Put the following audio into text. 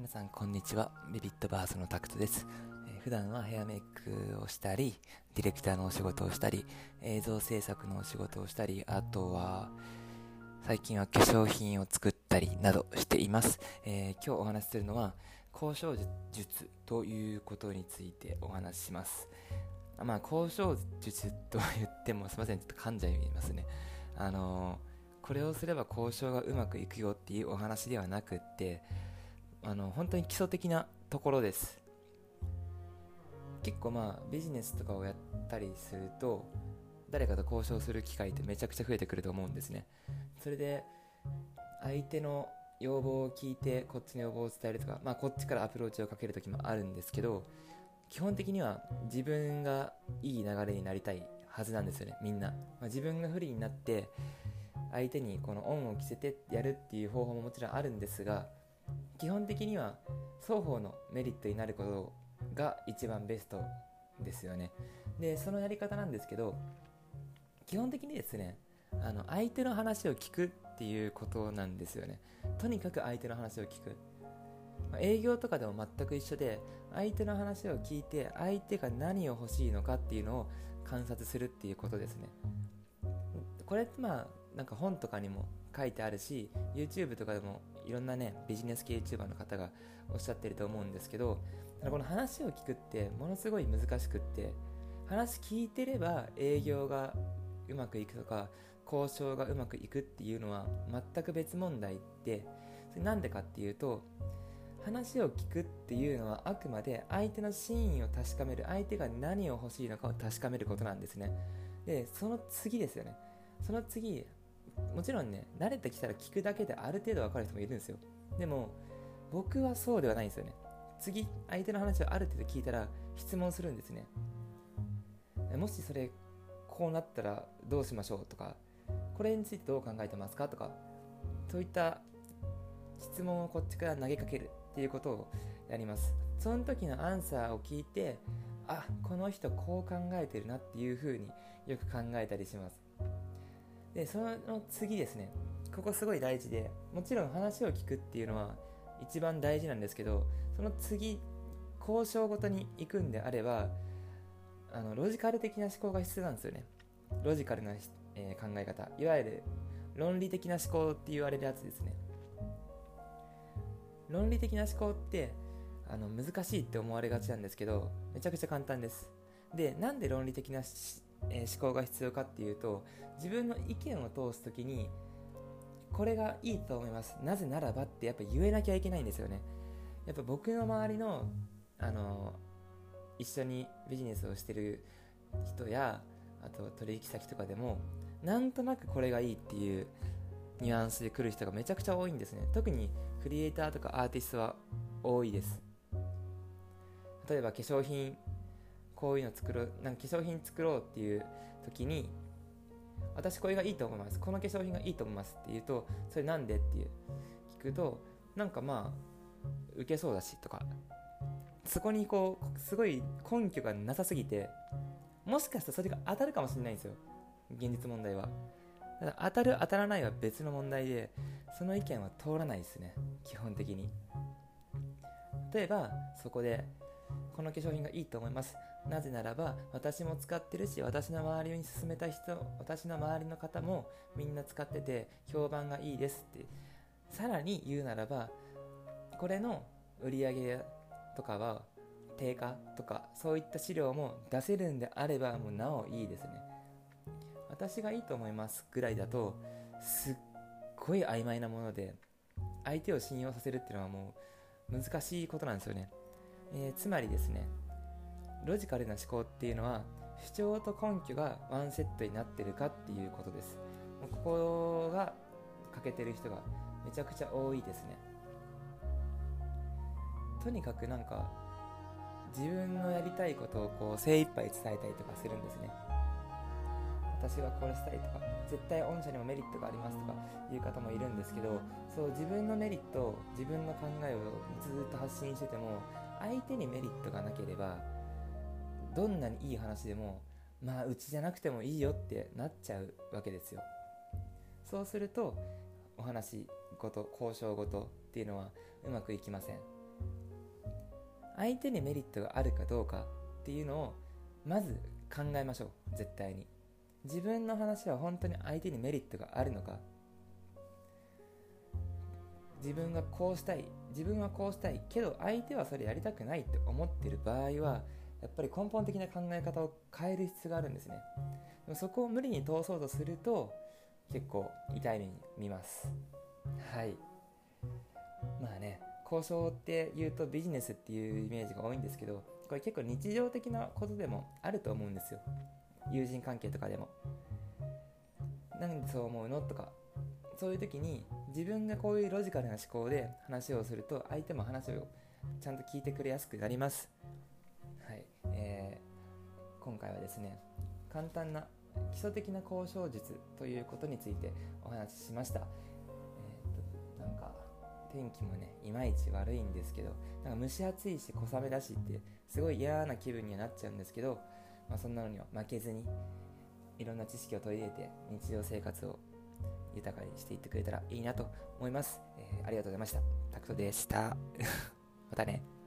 皆さんこんにちは。ビビットバースのタクトです、えー、普段はヘアメイクをしたりディレクターのお仕事をしたり映像制作のお仕事をしたりあとは最近は化粧品を作ったりなどしています、えー、今日お話しするのは交渉術ということについてお話しします。まあ交渉術と言ってもすいません。ちょっと噛んじゃいますね。あのー、これをすれば交渉がうまくいくよっていうお話ではなくってあの本当に基礎的なところです。結構まあビジネスとかをやったりすると誰かと交渉する機会ってめちゃくちゃ増えてくると思うんですね。それで相手の要望を聞いてこっちの要望を伝えるとか、まあ、こっちからアプローチをかける時もあるんですけど基本的には自分がいい流れになりたいはずなんですよねみんな、まあ、自分が不利になって相手にこの恩を着せてやるっていう方法ももちろんあるんですが基本的には双方のメリットになることが一番ベストですよね。でそのやり方なんですけど基本的にですねあの相手の話を聞くっていうことなんですよね。とにかく相手の話を聞く、ま、営業とかでも全く一緒で相手の話を聞いて相手が何を欲しいのかっていうのを観察するっていうことですね。これってまあなんか本とかにも書いてあるし YouTube とかでもいろんなねビジネス系 YouTuber の方がおっしゃってると思うんですけどこの話を聞くってものすごい難しくって話聞いてれば営業がうまくいくとか交渉がうまくいくっていうのは全く別問題でそれなんでかっていうと話を聞くっていうのはあくまで相手の真意を確かめる相手が何を欲しいのかを確かめることなんですね。でその次ですよね。その次もちろんね慣れてきたら聞くだけである程度分かる人もいるんですよ。でも僕はそうではないんですよね。次相手の話をある程度聞いたら質問するんですね。もしそれこうなったらどうしましょうとかこれについてどう考えてますかとかそういった質問をこっちから投げかけるっていうことをやります。その時のアンサーを聞いてあこの人こう考えてるなっていうふうによく考えたりします。でその次ですね。ここすごい大事でもちろん話を聞くっていうのは一番大事なんですけどその次交渉ごとに行くんであればあのロジカル的な思考が必要なんですよね。ロジカルな、えー、考え方。いわゆる論理的な思考って言われるやつですね。論理的な思考ってあの難しいって思われがちなんですけどめちゃくちゃ簡単です。でなんで論理的なえー、思考が必要かっていうと自分の意見を通す時にこれがいいと思います。なぜならばってやっぱ言えなきゃいけないんですよね。やっぱ僕の周りのあの一緒にビジネスをしてる人やあと取引先とかでもなんとなくこれがいいっていうニュアンスで来る人がめちゃくちゃ多いんですね。特にクリエイターとかアーティストは多いです。例えば化粧品こういうの作ろうなんか化粧品作ろうっていう時に私これがいいと思いますこの化粧品がいいと思いますって言うとそれなんでっていう聞くとなんかまあ受けそうだしとかそこにこうすごい根拠がなさすぎてもしかしたらそれが当たるかもしれないんですよ現実問題は当たる当たらないは別の問題でその意見は通らないですね基本的に例えばそこでこの化粧品がいいと思います。なぜならば私も使ってるし私の周りに勧めた人私の周りの方もみんな使ってて評判がいいですって。さらに言うならばこれの売り上げとかは低下とかそういった資料も出せるんであればもうなおいいですね。私がいいと思いますぐらいだとすっごい曖昧なもので相手を信用させるっていうのはもう難しいことなんですよね、えー、つまりですねロジカルな思考っていうのは主張と根拠がワンセットになってるかっていうことです。ここが欠けてる人がめちゃくちゃ多いですね。とにかくなんか自分のやりたいことをこう精一杯伝えたりとかするんですね。私はこれしたいとか絶対御社にもメリットがありますとかいう方もいるんですけどそう自分のメリット自分の考えをずっと発信してても相手にメリットがなければどんなにいい話でもまあうちじゃなくてもいいよってなっちゃうわけですよ。そうするとお話ごと交渉ごとっていうのはうまくいきません。相手にメリットがあるかどうかっていうのをまず考えましょう絶対に。自分の話は本当に相手にメリットがあるのか。自分がこうしたい自分はこうしたいけど相手はそれやりたくないって思ってる場合はやっぱり根本的な考え方を変える必要があるんですね。でもそこを無理に通そうとすると結構痛い目に見ます。はい。まあね交渉って言うとビジネスっていうイメージが多いんですけどこれ結構日常的なことでもあると思うんですよ。友人関係とかでもなんでそう思うの？とか。そういう時に自分がこういうロジカルな思考で話をすると相手も話をちゃんと聞いてくれやすくなります。はい、えー、今回はですね簡単な基礎的な交渉術ということについてお話ししました、えー、となんか天気もねいまいち悪いんですけどなんか蒸し暑いし小雨だしってすごい嫌な気分にはなっちゃうんですけど、まあ、そんなのには負けずにいろんな知識を取り入れて日常生活を豊かにしていってくれたらいいなと思います、えー、ありがとうございました。タクトでした。またね。